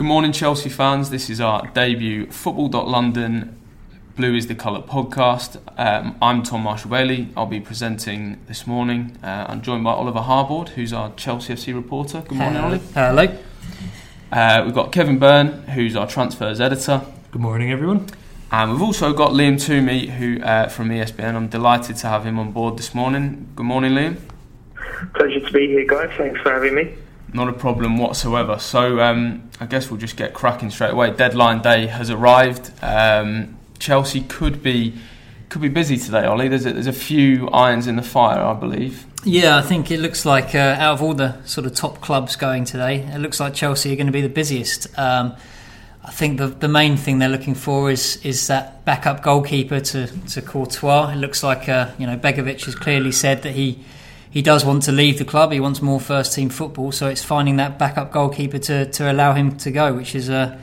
Good morning, Chelsea fans. This is our debut Football.London Blue is the Colour podcast. Um, I'm Tom Marshall Bailey. I'll be presenting this morning. Uh, I'm joined by Oliver Harbord, who's our Chelsea FC reporter. Good morning, Ollie. Hello. Uh, we've got Kevin Byrne, who's our transfers editor. Good morning, everyone. And we've also got Liam Toomey, who uh, from ESPN. I'm delighted to have him on board this morning. Good morning, Liam. Pleasure to be here, guys. Thanks for having me. Not a problem whatsoever. So um, I guess we'll just get cracking straight away. Deadline day has arrived. Um, Chelsea could be could be busy today, Ollie. There's a, there's a few irons in the fire, I believe. Yeah, I think it looks like uh, out of all the sort of top clubs going today, it looks like Chelsea are going to be the busiest. Um, I think the the main thing they're looking for is is that backup goalkeeper to to Courtois. It looks like uh, you know Begovic has clearly said that he he does want to leave the club. He wants more first team football. So it's finding that backup goalkeeper to, to allow him to go, which is uh,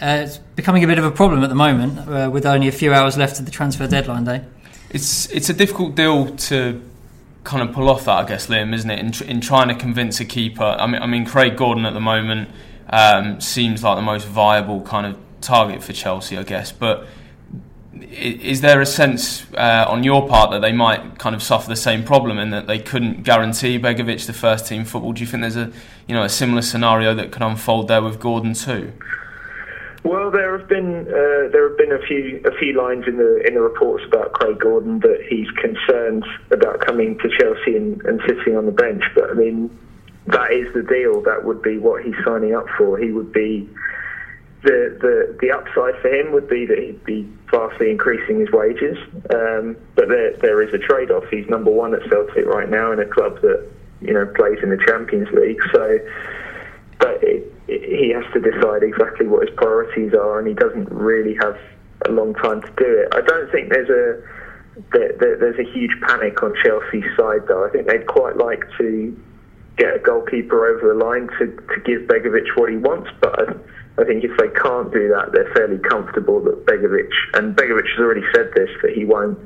uh, it's becoming a bit of a problem at the moment uh, with only a few hours left of the transfer deadline day. It's it's a difficult deal to kind of pull off that, I guess, Liam, isn't it? In, tr- in trying to convince a keeper. I mean, I mean, Craig Gordon at the moment um, seems like the most viable kind of target for Chelsea, I guess, but is there a sense uh, on your part that they might kind of suffer the same problem and that they couldn't guarantee Begovic the first team football? Do you think there's a you know a similar scenario that could unfold there with Gordon too? Well, there have been uh, there have been a few a few lines in the in the reports about Craig Gordon that he's concerned about coming to Chelsea and, and sitting on the bench. But I mean, that is the deal. That would be what he's signing up for. He would be the, the the upside for him would be that he'd be vastly increasing his wages. Um, but there there is a trade off. He's number one at Celtic right now in a club that you know plays in the Champions League. So, but it, it, he has to decide exactly what his priorities are, and he doesn't really have a long time to do it. I don't think there's a there, there, there's a huge panic on Chelsea's side, though. I think they'd quite like to get a goalkeeper over the line to, to give Begovic what he wants, but. I, I think if they can't do that, they're fairly comfortable that Begovic, and Begovic has already said this, that he won't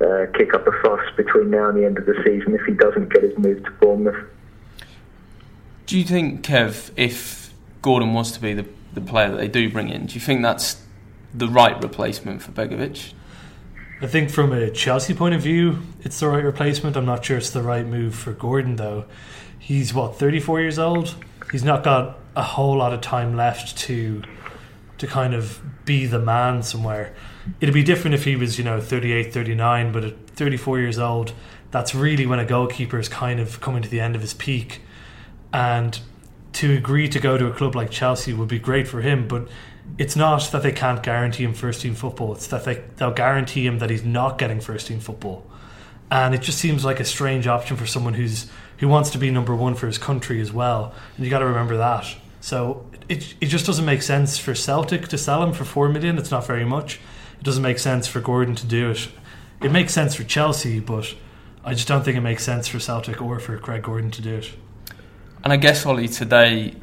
uh, kick up a fuss between now and the end of the season if he doesn't get his move to Bournemouth. Do you think, Kev, if Gordon was to be the, the player that they do bring in, do you think that's the right replacement for Begovic? I think from a Chelsea point of view, it's the right replacement. I'm not sure it's the right move for Gordon, though. He's, what, 34 years old? He's not got a whole lot of time left to to kind of be the man somewhere. It'd be different if he was, you know, 38, 39, but at 34 years old, that's really when a goalkeeper is kind of coming to the end of his peak. And to agree to go to a club like Chelsea would be great for him, but it's not that they can't guarantee him first team football. It's that they, they'll guarantee him that he's not getting first team football. And it just seems like a strange option for someone who's who wants to be number one for his country as well. And you got to remember that. So it, it just doesn't make sense for Celtic to sell him for four million. It's not very much. It doesn't make sense for Gordon to do it. It makes sense for Chelsea, but I just don't think it makes sense for Celtic or for Craig Gordon to do it. And I guess Ollie today,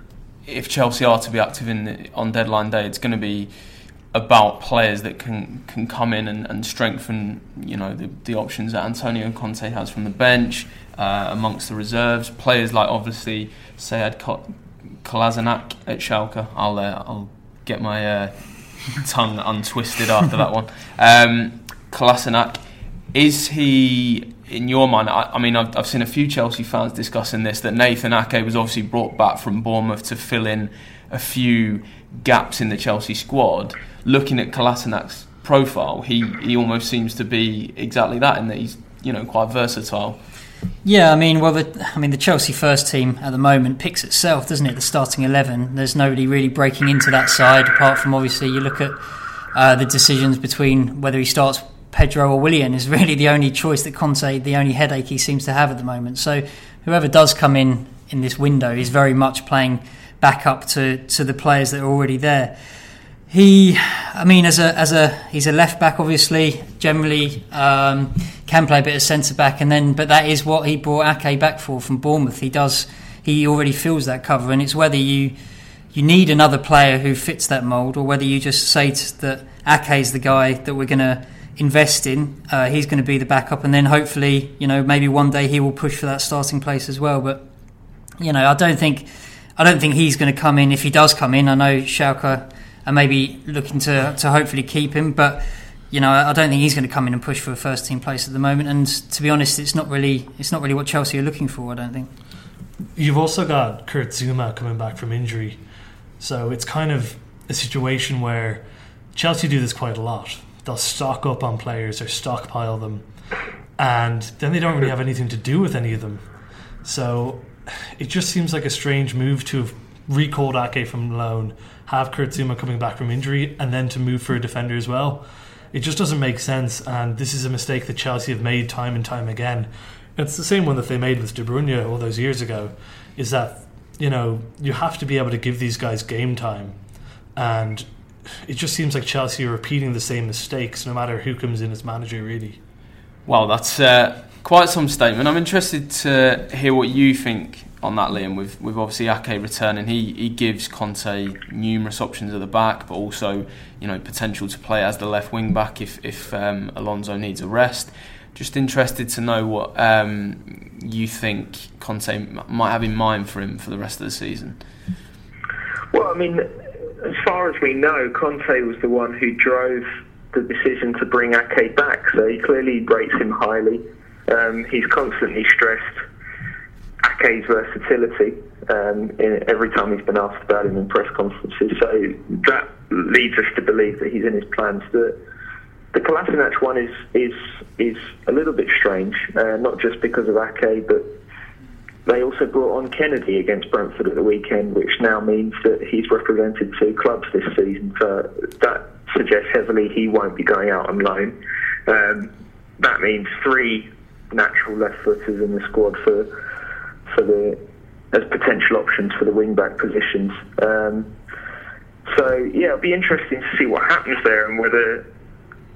if Chelsea are to be active in the, on deadline day, it's going to be about players that can can come in and, and strengthen you know the, the options that Antonio Conte has from the bench uh, amongst the reserves. Players like obviously Sead Kolasinac at Schalke. I'll uh, I'll get my uh, tongue untwisted after that one. Um, is he in your mind? I, I mean, I've, I've, seen a few Chelsea fans discussing this that Nathan Ake was obviously brought back from Bournemouth to fill in a few gaps in the Chelsea squad. Looking at Kolasinac's profile, he he almost seems to be exactly that in that he's you know quite versatile. Yeah, I mean, well, the, I mean, the Chelsea first team at the moment picks itself, doesn't it? The starting eleven. There's nobody really breaking into that side, apart from obviously you look at uh, the decisions between whether he starts Pedro or Willian is really the only choice that Conte, the only headache he seems to have at the moment. So whoever does come in in this window is very much playing backup to to the players that are already there. He, I mean, as a as a he's a left back, obviously. Generally, um, can play a bit of centre back, and then but that is what he brought Ake back for from Bournemouth. He does. He already fills that cover, and it's whether you you need another player who fits that mould, or whether you just say that Ake is the guy that we're going to invest in. Uh, he's going to be the backup, and then hopefully, you know, maybe one day he will push for that starting place as well. But you know, I don't think I don't think he's going to come in. If he does come in, I know Schalke are maybe looking to to hopefully keep him, but you know, I don't think he's going to come in and push for a first team place at the moment. And to be honest, it's not really it's not really what Chelsea are looking for. I don't think. You've also got Kurt Zouma coming back from injury, so it's kind of a situation where Chelsea do this quite a lot. They'll stock up on players or stockpile them, and then they don't really have anything to do with any of them. So it just seems like a strange move to have recalled Ake from loan, have Kurt Zouma coming back from injury, and then to move for a defender as well. It just doesn't make sense, and this is a mistake that Chelsea have made time and time again. It's the same one that they made with De Bruyne all those years ago. Is that you know you have to be able to give these guys game time, and it just seems like Chelsea are repeating the same mistakes no matter who comes in as manager. Really. Well, that's uh, quite some statement. I'm interested to hear what you think on that, Liam. With with obviously Ake returning, he he gives Conte numerous options at the back, but also you know potential to play as the left wing back if if um, Alonso needs a rest. Just interested to know what um, you think Conte might have in mind for him for the rest of the season. Well, I mean, as far as we know, Conte was the one who drove the decision to bring Ake back, so he clearly rates him highly. Um, he's constantly stressed Ake's versatility um, in, every time he's been asked about him in press conferences. So that leads us to believe that he's in his plans. The, the Kolasinac one is is is a little bit strange, uh, not just because of Ake, but they also brought on Kennedy against Brentford at the weekend, which now means that he's represented two clubs this season. So that suggests heavily he won't be going out on loan. Um, that means three natural left footers in the squad for for the as potential options for the wing back positions. Um, so yeah, it'll be interesting to see what happens there and whether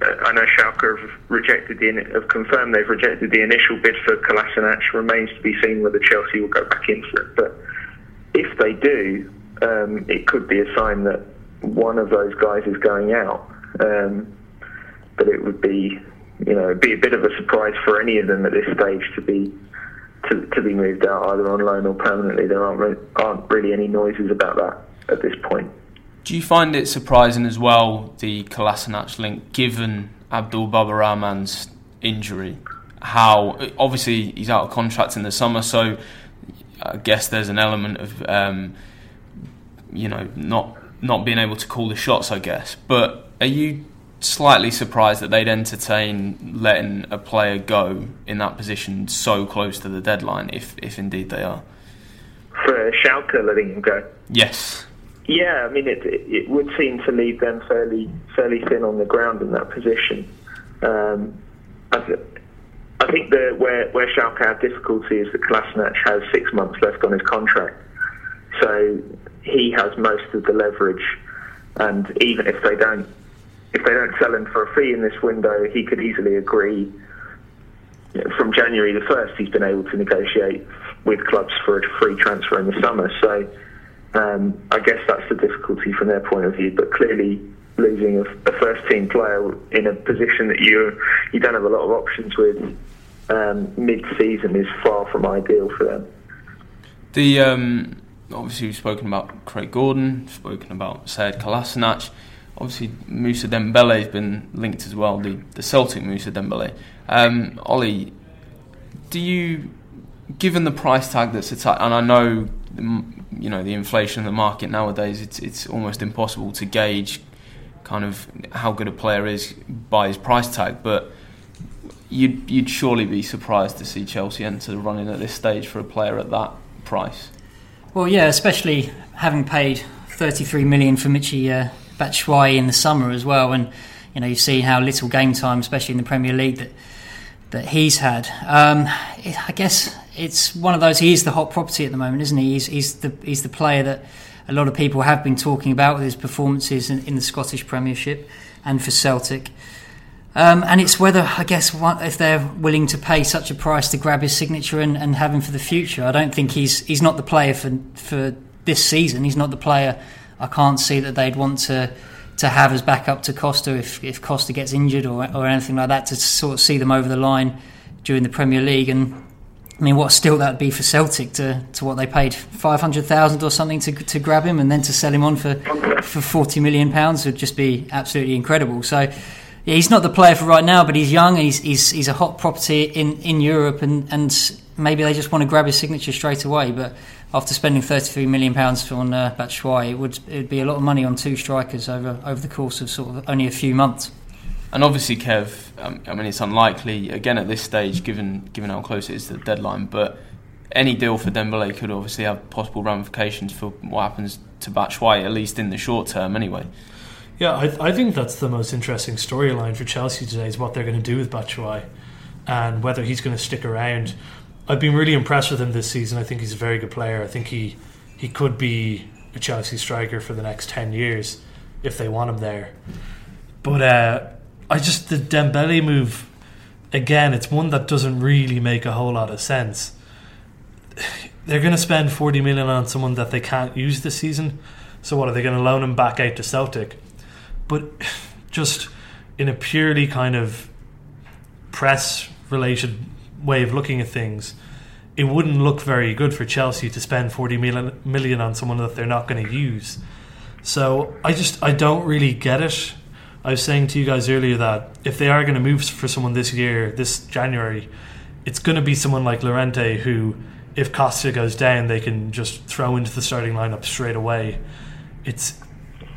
uh, I know Schalke have rejected the have confirmed they've rejected the initial bid for Kolasinac. Remains to be seen whether Chelsea will go back in for it. But if they do, um, it could be a sign that one of those guys is going out. Um, but it would be you know, be a bit of a surprise for any of them at this stage to be to, to be moved out either on loan or permanently. There aren't re- aren't really any noises about that at this point. Do you find it surprising as well the Kolasinac link, given Abdul Baba Rahman's injury? How obviously he's out of contract in the summer, so I guess there's an element of um, you know not not being able to call the shots. I guess, but are you slightly surprised that they'd entertain letting a player go in that position so close to the deadline, if if indeed they are. For Schalke letting him go. Yes. Yeah, I mean it. It would seem to leave them fairly fairly thin on the ground in that position. Um, I, th- I think the where where Schalke have difficulty is that Kolasinac has six months left on his contract, so he has most of the leverage. And even if they don't if they don't sell him for a fee in this window, he could easily agree. From January the 1st, he's been able to negotiate with clubs for a free transfer in the summer. So um, I guess that's the difficulty from their point of view. But clearly, losing a, a first team player in a position that you you don't have a lot of options with um, mid season is far from ideal for them. The um, obviously we've spoken about Craig Gordon, spoken about Sead Kolasinac obviously Moussa Dembele has been linked as well, the, the Celtic Moussa Dembele. Um, Ollie, do you, given the price tag that's attached, and I know you know the inflation of the market nowadays, it's it's almost impossible to gauge kind of how good a player is by his price tag, but you'd you'd surely be surprised to see Chelsea enter the running at this stage for a player at that price. Well, yeah, especially having paid 33 million for Michy uh, Batshuayi in the summer as well, and you know you see how little game time, especially in the Premier League, that that he's had. Um, I guess it's one of those. He is the hot property at the moment, isn't he? He's, he's the he's the player that a lot of people have been talking about with his performances in, in the Scottish Premiership and for Celtic. Um, and it's whether, I guess, if they're willing to pay such a price to grab his signature and, and have him for the future. I don't think he's he's not the player for for this season. He's not the player. I can't see that they'd want to to have as backup to Costa if, if Costa gets injured or, or anything like that to sort of see them over the line during the Premier League. And I mean, what still that'd be for Celtic to, to what they paid five hundred thousand or something to to grab him and then to sell him on for for forty million pounds would just be absolutely incredible. So yeah, he's not the player for right now, but he's young he's he's, he's a hot property in, in Europe, and, and maybe they just want to grab his signature straight away. But after spending 33 million pounds on uh, Batshuayi, it would it'd be a lot of money on two strikers over over the course of sort of only a few months. And obviously, Kev, um, I mean, it's unlikely again at this stage, given given how close it is to the deadline, but. Any deal for Dembele could obviously have possible ramifications for what happens to Batshuayi, at least in the short term, anyway. Yeah, I, I think that's the most interesting storyline for Chelsea today is what they're going to do with Batshuayi and whether he's going to stick around. I've been really impressed with him this season. I think he's a very good player. I think he he could be a Chelsea striker for the next ten years if they want him there. But uh, I just the Dembele move again. It's one that doesn't really make a whole lot of sense. They're going to spend forty million on someone that they can't use this season. So what are they going to loan him back out to Celtic? but just in a purely kind of press related way of looking at things, it wouldn't look very good for Chelsea to spend 40 million, million on someone that they're not going to use. So I just I don't really get it. I was saying to you guys earlier that if they are going to move for someone this year, this January, it's going to be someone like Llorente who, if Costa goes down, they can just throw into the starting lineup straight away. It's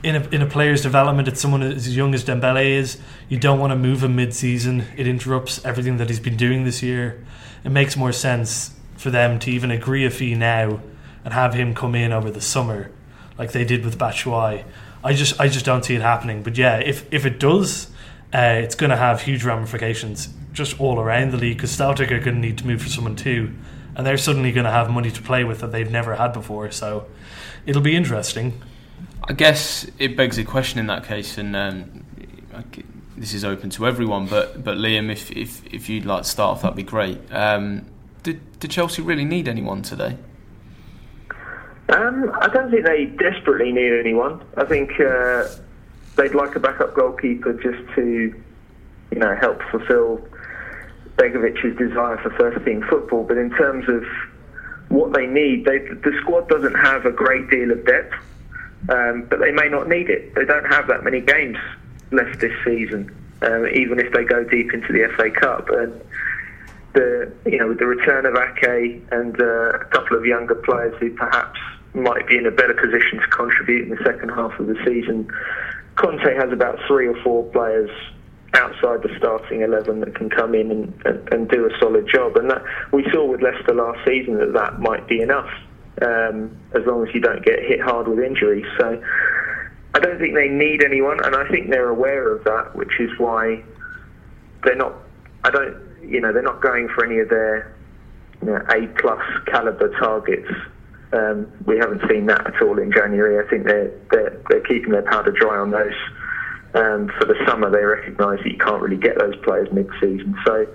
in a, in a player's development, it's someone as young as Dembele is. You don't want to move him mid-season. It interrupts everything that he's been doing this year. It makes more sense for them to even agree a fee now and have him come in over the summer, like they did with Batshuayi. I just I just don't see it happening. But yeah, if if it does, uh, it's going to have huge ramifications just all around the league because Celtic are going to need to move for someone too, and they're suddenly going to have money to play with that they've never had before. So it'll be interesting. I guess it begs a question in that case, and um, this is open to everyone. But but Liam, if if, if you'd like to start off, that'd be great. Um, did did Chelsea really need anyone today? Um, I don't think they desperately need anyone. I think uh, they'd like a backup goalkeeper just to, you know, help fulfil Begovic's desire for first team football. But in terms of what they need, they, the squad doesn't have a great deal of depth um, but they may not need it. They don't have that many games left this season, um, even if they go deep into the FA Cup. And the you know with the return of Ake and uh, a couple of younger players who perhaps might be in a better position to contribute in the second half of the season, Conte has about three or four players outside the starting 11 that can come in and, and, and do a solid job. And that we saw with Leicester last season that that might be enough um, as long as you don't get hit hard with injuries. So I don't think they need anyone, and I think they're aware of that, which is why they're not. I don't, you know, they're not going for any of their you know, A plus caliber targets. Um, we haven't seen that at all in January. I think they're they're, they're keeping their powder dry on those. Um, for the summer, they recognise that you can't really get those players mid-season. So,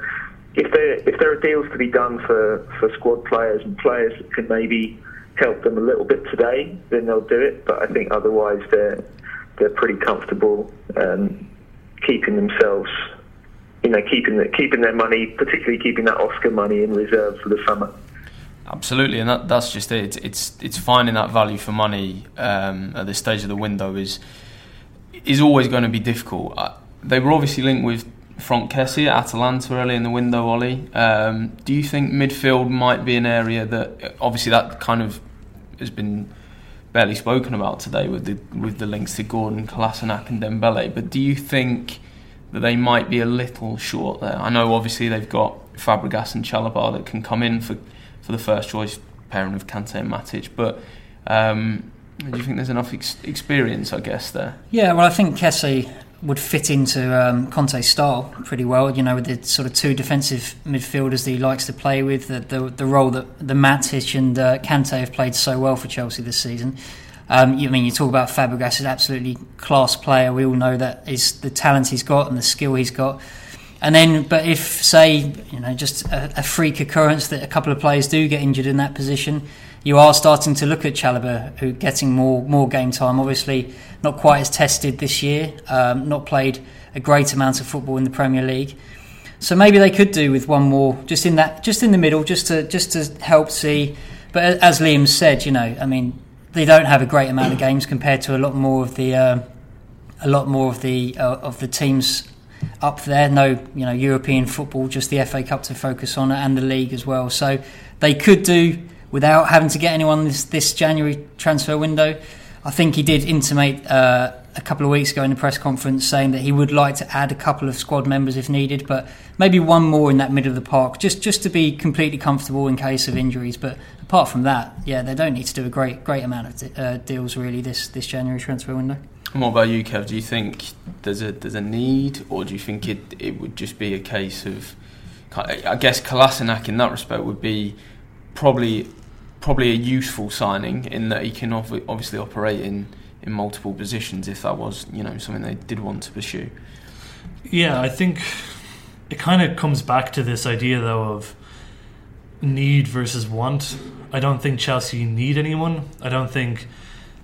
if there if there are deals to be done for, for squad players and players that can maybe help them a little bit today, then they'll do it. But I think otherwise they're they're pretty comfortable um, keeping themselves, you know, keeping the, keeping their money, particularly keeping that Oscar money in reserve for the summer. Absolutely, and that, that's just it. It's, it's it's finding that value for money um, at this stage of the window is is always going to be difficult. Uh, they were obviously linked with Franck Kessie at Atalanta early in the window, Ollie. Um, do you think midfield might be an area that, obviously, that kind of has been barely spoken about today with the with the links to Gordon, Kolasinac, and Dembele. But do you think that they might be a little short there? I know obviously they've got Fabregas and Chalobah that can come in for for the first choice pairing of Kante and Matic, but. Um, do you think there's enough ex- experience, I guess, there? Yeah, well, I think Kessie would fit into um, Conte's style pretty well. You know, with the sort of two defensive midfielders that he likes to play with, the the, the role that the Matic and uh, Kante have played so well for Chelsea this season. Um, I mean, you talk about Fabregas, an absolutely class player. We all know that is the talent he's got and the skill he's got. And then, but if say you know just a, a freak occurrence that a couple of players do get injured in that position, you are starting to look at Chalobah, who getting more more game time. Obviously, not quite as tested this year. Um, not played a great amount of football in the Premier League. So maybe they could do with one more, just in that, just in the middle, just to just to help see. But as Liam said, you know, I mean, they don't have a great amount of games compared to a lot more of the uh, a lot more of the uh, of the teams up there. No, you know, European football, just the FA Cup to focus on, and the league as well. So they could do without having to get anyone this this January transfer window. I think he did intimate uh, a couple of weeks ago in the press conference saying that he would like to add a couple of squad members if needed, but maybe one more in that middle of the park, just just to be completely comfortable in case of injuries. But apart from that, yeah, they don't need to do a great great amount of uh, deals really this this January transfer window. And what about you, Kev? Do you think there's a there's a need, or do you think it it would just be a case of, I guess Kolasinac in that respect would be probably probably a useful signing in that he can obviously operate in in multiple positions if that was you know something they did want to pursue. Yeah, I think it kind of comes back to this idea though of need versus want. I don't think Chelsea need anyone. I don't think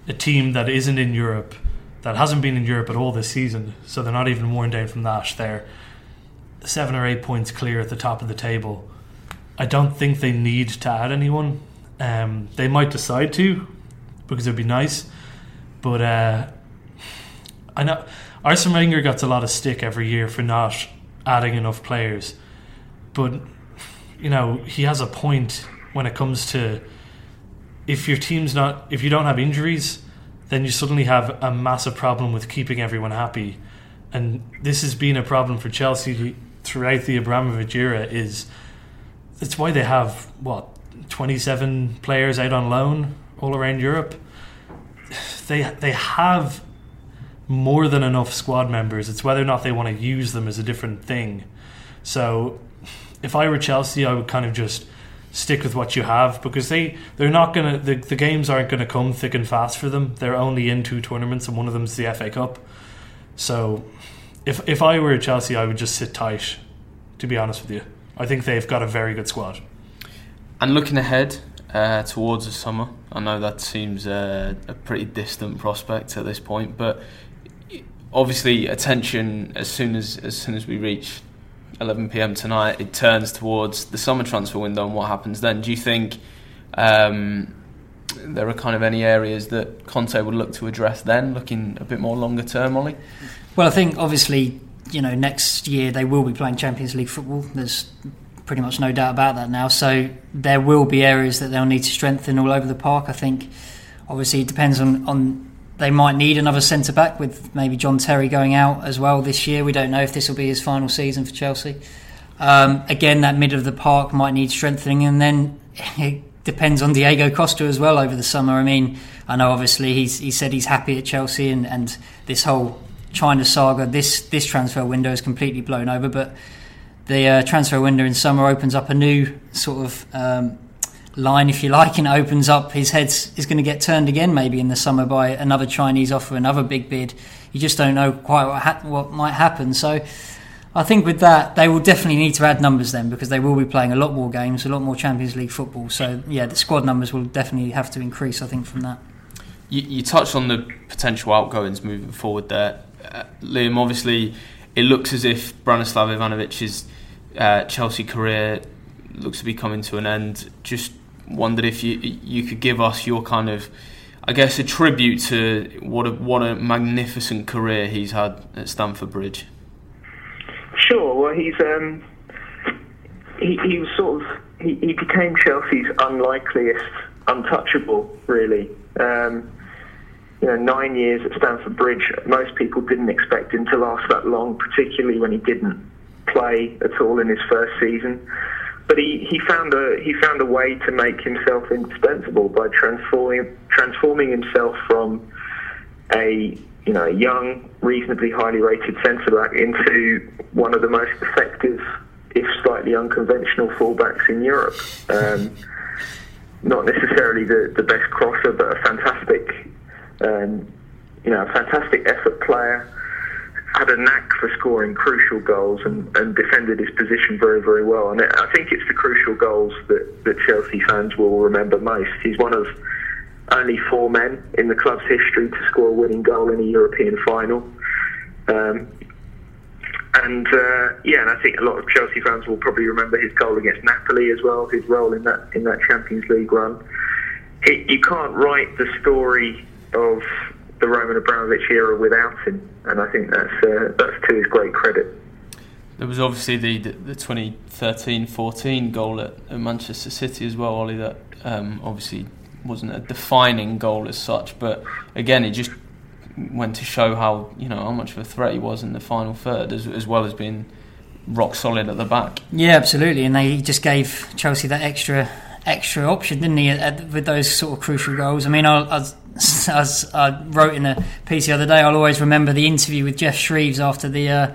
a team that isn't in Europe, that hasn't been in Europe at all this season, so they're not even worn down from that. They're seven or eight points clear at the top of the table. I don't think they need to add anyone. Um, they might decide to because it'd be nice, but uh, I know Arsene Wenger gets a lot of stick every year for not adding enough players, but you know he has a point when it comes to if your team's not if you don't have injuries, then you suddenly have a massive problem with keeping everyone happy, and this has been a problem for Chelsea throughout the Abramovich era. Is it's why they have what 27 players out on loan all around Europe. They they have more than enough squad members. It's whether or not they want to use them is a different thing. So if I were Chelsea, I would kind of just stick with what you have because they they're not gonna the, the games aren't gonna come thick and fast for them. They're only in two tournaments and one of them's the FA Cup. So if if I were Chelsea, I would just sit tight. To be honest with you, I think they've got a very good squad. And looking ahead uh, towards the summer, I know that seems uh, a pretty distant prospect at this point, but obviously attention as soon as as soon as we reach 11 p.m. tonight, it turns towards the summer transfer window and what happens then. Do you think um, there are kind of any areas that Conte would look to address then, looking a bit more longer term, Ollie? Well, I think obviously you know next year they will be playing Champions League football. There's pretty much no doubt about that now. So there will be areas that they'll need to strengthen all over the park. I think obviously it depends on, on they might need another centre back with maybe John Terry going out as well this year. We don't know if this will be his final season for Chelsea. Um, again, that middle of the park might need strengthening, and then it depends on Diego Costa as well over the summer. I mean, I know obviously he's he said he's happy at Chelsea, and, and this whole China saga, this this transfer window is completely blown over, but the uh, transfer window in summer opens up a new sort of um, line, if you like, and opens up his head is going to get turned again maybe in the summer by another Chinese offer, another big bid. You just don't know quite what, ha- what might happen. So I think with that, they will definitely need to add numbers then because they will be playing a lot more games, a lot more Champions League football. So yeah, the squad numbers will definitely have to increase, I think, from that. You, you touched on the potential outgoings moving forward there. Uh, Liam, obviously, it looks as if Branislav Ivanovic's uh, Chelsea career looks to be coming to an end. Just wondered if you you could give us your kind of, I guess, a tribute to what a what a magnificent career he's had at Stamford Bridge. Sure. Well, he's um, he, he was sort of he, he became Chelsea's unlikeliest untouchable, really. Um, you know, nine years at Stamford Bridge. Most people didn't expect him to last that long, particularly when he didn't play at all in his first season. But he, he found a he found a way to make himself indispensable by transforming transforming himself from a you know a young, reasonably highly rated centre back into one of the most effective, if slightly unconventional, fullbacks in Europe. Um, not necessarily the, the best crosser, but a fantastic Um, you know, a fantastic effort player, had a knack for scoring crucial goals and, and defended his position very, very well. And I think it's the crucial goals that, that Chelsea fans will remember most. He's one of only four men in the club's history to score a winning goal in a European final. Um, and uh, yeah, and I think a lot of Chelsea fans will probably remember his goal against Napoli as well, his role in that in that Champions League run. You can't write the story of the Roman Abramovich era without him, and I think that's uh, that's to his great credit. There was obviously the the 2013-14 goal at, at, Manchester City as well, Ollie. That um, obviously wasn't a defining goal as such, but again, it just went to show how you know how much of a threat he was in the final third, as, as well as being rock solid at the back. Yeah, absolutely, and they just gave Chelsea that extra extra option, didn't he, at, with those sort of crucial goals? I mean, I, as, as I wrote in a piece the other day, I'll always remember the interview with Geoff Shreeves after the uh,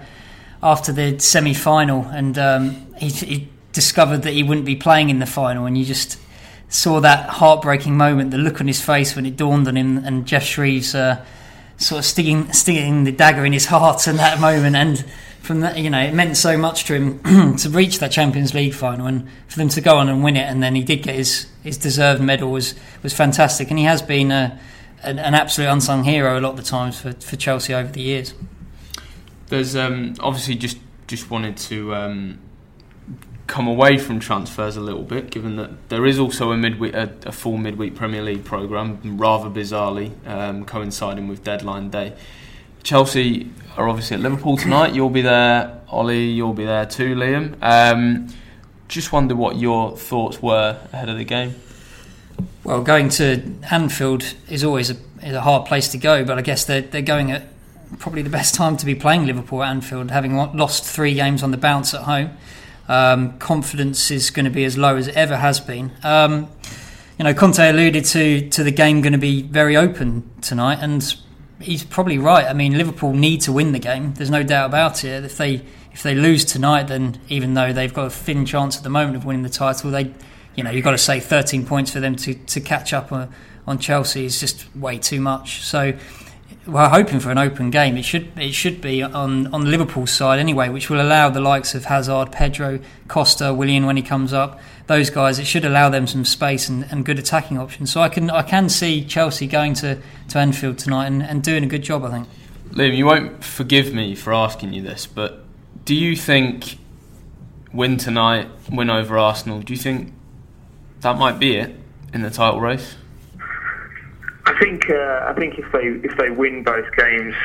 after the semi final, and um, he, he discovered that he wouldn't be playing in the final, and you just saw that heartbreaking moment, the look on his face when it dawned on him, and Geoff Shreeves. Uh, sort of sticking sticking the dagger in his heart in that moment and from that you know it meant so much to him to reach that Champions League final and for them to go on and win it and then he did get his his deserved medal was was fantastic and he has been a, an, an absolute unsung hero a lot of the times for, for Chelsea over the years there's um, obviously just just wanted to um, come away from transfers a little bit, given that there is also a midweek, a, a full midweek Premier League program, rather bizarrely um, coinciding with deadline day. Chelsea are obviously at Liverpool tonight. You'll be there, Ollie. You'll be there too, Liam. Um, just wonder what your thoughts were ahead of the game. Well, going to Anfield is always a, is a hard place to go, but I guess they're, they're going at probably the best time to be playing Liverpool at Anfield, having lost three games on the bounce at home. Um, confidence is going to be as low as it ever has been. Um, you know, Conte alluded to to the game going to be very open tonight, and he's probably right. I mean, Liverpool need to win the game. There's no doubt about it. If they if they lose tonight, then even though they've got a thin chance at the moment of winning the title, they, you know, you've got to say 13 points for them to, to catch up on, on Chelsea is just way too much. So we're hoping for an open game. It should it should be on on the Liverpool side anyway, which will allow the likes of Hazard, Pedro, Costa, Willian when he comes up. Those guys, it should allow them some space and, and good attacking options. So I can I can see Chelsea going to, to Anfield tonight and, and doing a good job. I think. Liam, you won't forgive me for asking you this, but do you think win tonight, win over Arsenal? Do you think that might be it in the title race? I think uh, I think if they if they win both games,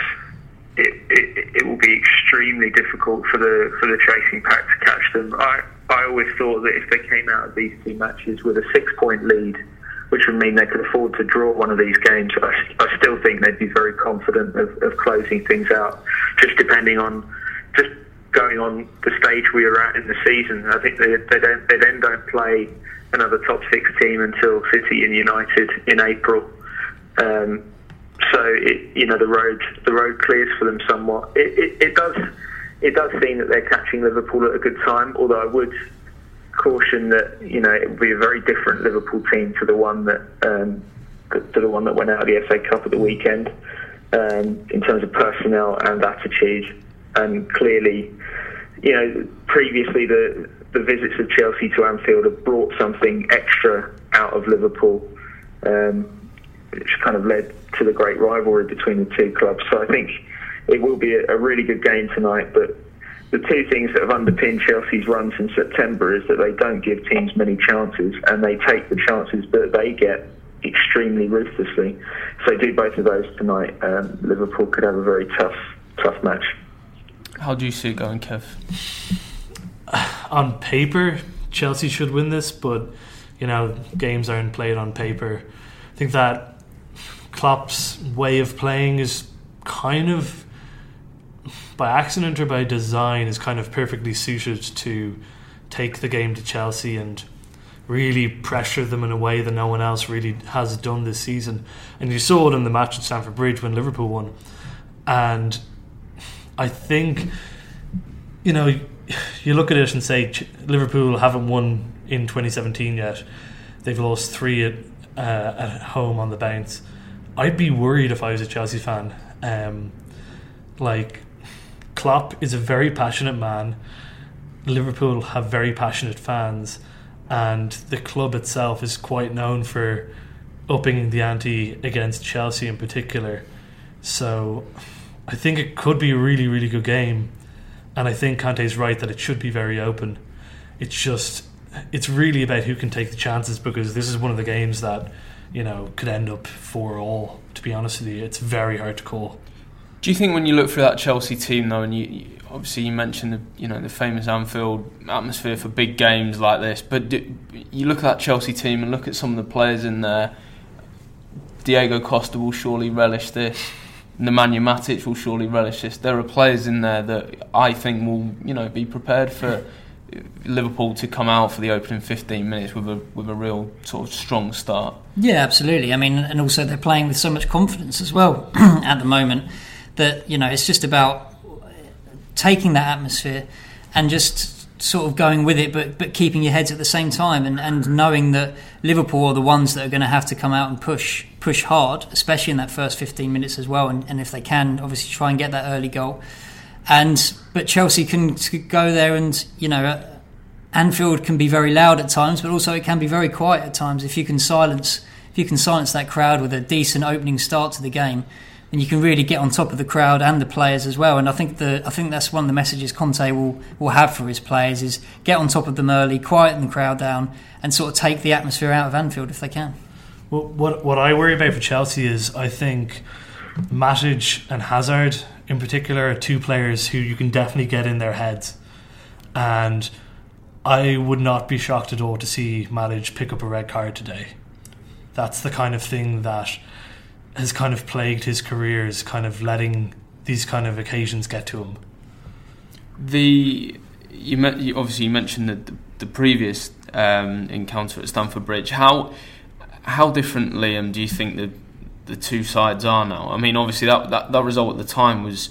it, it, it will be extremely difficult for the for the chasing pack to catch them. I I always thought that if they came out of these two matches with a six point lead, which would mean they could afford to draw one of these games, I, I still think they'd be very confident of, of closing things out. Just depending on just going on the stage we are at in the season. I think they they don't they then don't play another top six team until City and United in April. Um, so it, you know the road the road clears for them somewhat. It, it, it, does it does seem that they're catching Liverpool at a good time. Although I would caution that you know it would be a very different Liverpool team to the one that um, to the one that went out of the FA Cup at the weekend um, in terms of personnel and attitude. And clearly, you know, previously the the visits of Chelsea to Anfield have brought something extra out of Liverpool. Um, which kind of led to the great rivalry between the two clubs. So I think it will be a, a really good game tonight. But the two things that have underpinned Chelsea's run since September is that they don't give teams many chances and they take the chances that they get extremely ruthlessly. If they do both of those tonight, um, Liverpool could have a very tough, tough match. How do you see it going, Kev? On paper, Chelsea should win this, but you know games aren't played on paper. I think that Klopp's way of playing is kind of by accident or by design is kind of perfectly suited to take the game to Chelsea and really pressure them in a way that no one else really has done this season. And you saw it in the match at Stamford Bridge when Liverpool won. And I think, you know, you look at it and say Liverpool haven't won in 2017 yet. They've lost three at, uh, at home on the bounce I'd be worried if I was a Chelsea fan. Um, like Klopp is a very passionate man. Liverpool have very passionate fans, and the club itself is quite known for upping the ante against Chelsea in particular. So I think it could be a really, really good game. And I think Conte's right that it should be very open. It's just, it's really about who can take the chances because this is one of the games that, you know, could end up for all. To be honest with you, it's very hard to call. Do you think when you look through that Chelsea team though, and you, you obviously you mentioned the you know the famous Anfield atmosphere for big games like this, but do, you look at that Chelsea team and look at some of the players in there. Diego Costa will surely relish this. Nemanja Matic will surely relish this. There are players in there that I think will, you know, be prepared for Liverpool to come out for the opening 15 minutes with a with a real sort of strong start. Yeah, absolutely. I mean, and also they're playing with so much confidence as well at the moment that you know it's just about taking that atmosphere and just sort of going with it, but but keeping your heads at the same time, and, and knowing that Liverpool are the ones that are going to have to come out and push push hard, especially in that first 15 minutes as well, and, and if they can, obviously try and get that early goal. And but Chelsea can go there, and you know, Anfield can be very loud at times, but also it can be very quiet at times. If you can silence if you can silence that crowd with a decent opening start to the game, and you can really get on top of the crowd and the players as well. And I think the I think that's one of the messages Conte will will have for his players is get on top of them early, quieten the crowd down, and sort of take the atmosphere out of Anfield if they can. Well, what what I worry about for Chelsea is I think Matic and Hazard in particular are two players who you can definitely get in their heads, and I would not be shocked at all to see Matic pick up a red card today. That's the kind of thing that has kind of plagued his career is kind of letting these kind of occasions get to him. The you, met, you obviously you mentioned the, the, previous um, encounter at Stamford Bridge. How how different, Liam, do you think the the two sides are now? I mean, obviously that that, that result at the time was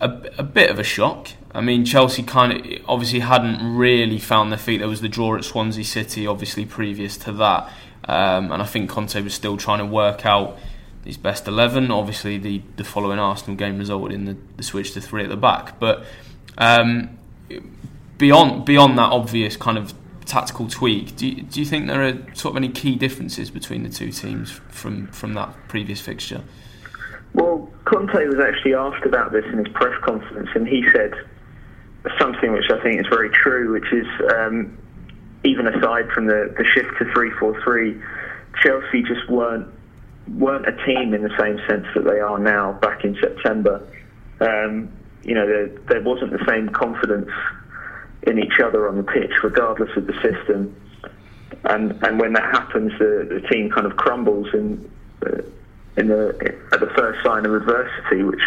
a, a bit of a shock. I mean, Chelsea kind of obviously hadn't really found their feet. There was the draw at Swansea City, obviously previous to that, um, and I think Conte was still trying to work out his best 11. Obviously, the, the following Arsenal game resulted in the, the switch to three at the back. But um, beyond beyond that obvious kind of tactical tweak, do you, do you think there are sort of any key differences between the two teams from, from that previous fixture? Well, Conte was actually asked about this in his press conference, and he said something which I think is very true, which is um, even aside from the, the shift to three four three, Chelsea just weren't weren't a team in the same sense that they are now back in September. Um, you know, there, there wasn't the same confidence in each other on the pitch, regardless of the system. And and when that happens, the, the team kind of crumbles in uh, in the at the first sign of adversity, which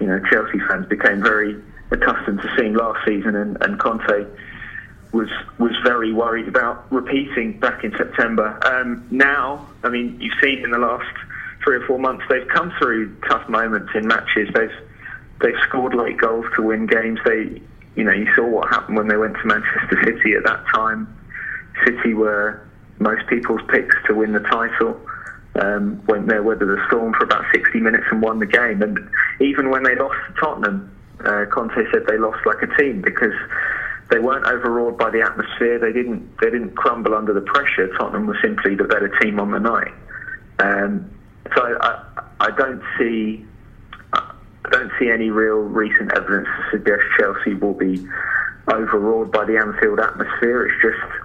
you know Chelsea fans became very accustomed to seeing last season, and, and Conte was was very worried about repeating back in September. Um, now, I mean, you've seen in the last three or four months they've come through tough moments in matches. They've they've scored late goals to win games. They, you know, you saw what happened when they went to Manchester City at that time. City were most people's picks to win the title. Um, went there weathered the storm for about 60 minutes and won the game. And even when they lost to Tottenham, uh, Conte said they lost like a team because they weren't overawed by the atmosphere. They didn't they didn't crumble under the pressure. Tottenham was simply the better team on the night. Um, so I, I don't see I don't see any real recent evidence to suggest Chelsea will be overawed by the Anfield atmosphere. It's just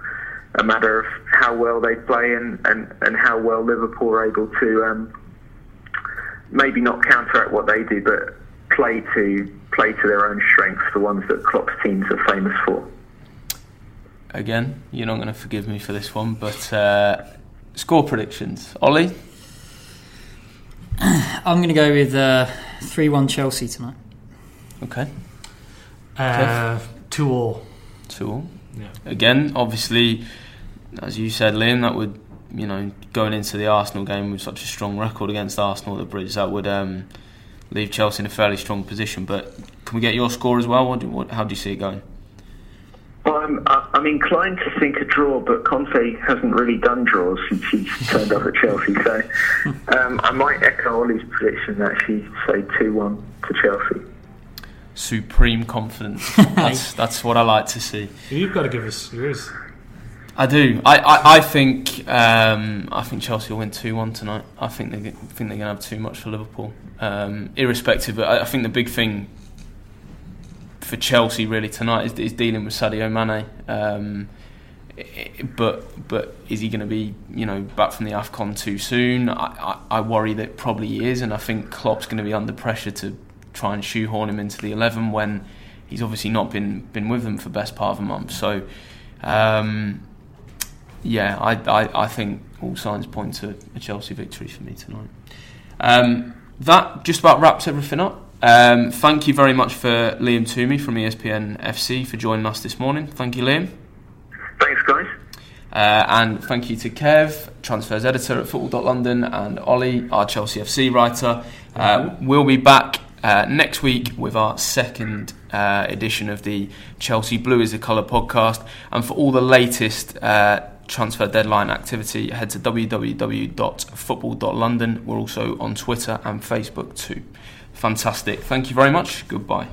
a matter of how well they play and, and, and how well Liverpool are able to um, maybe not counteract what they do, but play to play to their own strengths, the ones that Klopp's teams are famous for. Again, you're not going to forgive me for this one, but uh, score predictions, Ollie. I'm going to go with uh, three-one Chelsea tonight. Okay. Uh, two all. Two all. Yeah. Again, obviously, as you said, Liam, that would you know going into the Arsenal game with such a strong record against Arsenal at the Bridge, that would um, leave Chelsea in a fairly strong position. But can we get your score as well? What do, what, how do you see it going? I, I'm, I'm inclined to think a draw, but Conte hasn't really done draws since he's turned up at Chelsea. So um, I might echo Ollie's prediction, actually, say 2 1 to Chelsea. Supreme confidence. That's, that's what I like to see. You've got to give us yours. I do. I, I, I think um, I think Chelsea will win two one tonight. I think they think they're going to have too much for Liverpool. Um, irrespective, but I, I, think the big thing for Chelsea really tonight is, is dealing with Sadio Mane. Um, but but is he going to be you know back from the Afcon too soon? I, I, I worry that probably he is, and I think Klopp's going to be under pressure to try and shoehorn him into the eleven when he's obviously not been been with them for best part of a month. So. Um, yeah, I, I, I think all signs point to a Chelsea victory for me tonight. Um, that just about wraps everything up. Um, thank you very much for Liam Twomey from ESPN FC for joining us this morning. Thank you, Liam. Thanks, guys. Uh, and thank you to Kev, transfers editor at Football.London, and Ollie, our Chelsea FC writer. Uh, we'll be back uh, next week with our second uh, edition of the Chelsea Blue is the Colour podcast. And for all the latest uh, transfer deadline activity, head to www.football.london. We're also on Twitter and Facebook too. Fantastic. Thank you very much. Goodbye.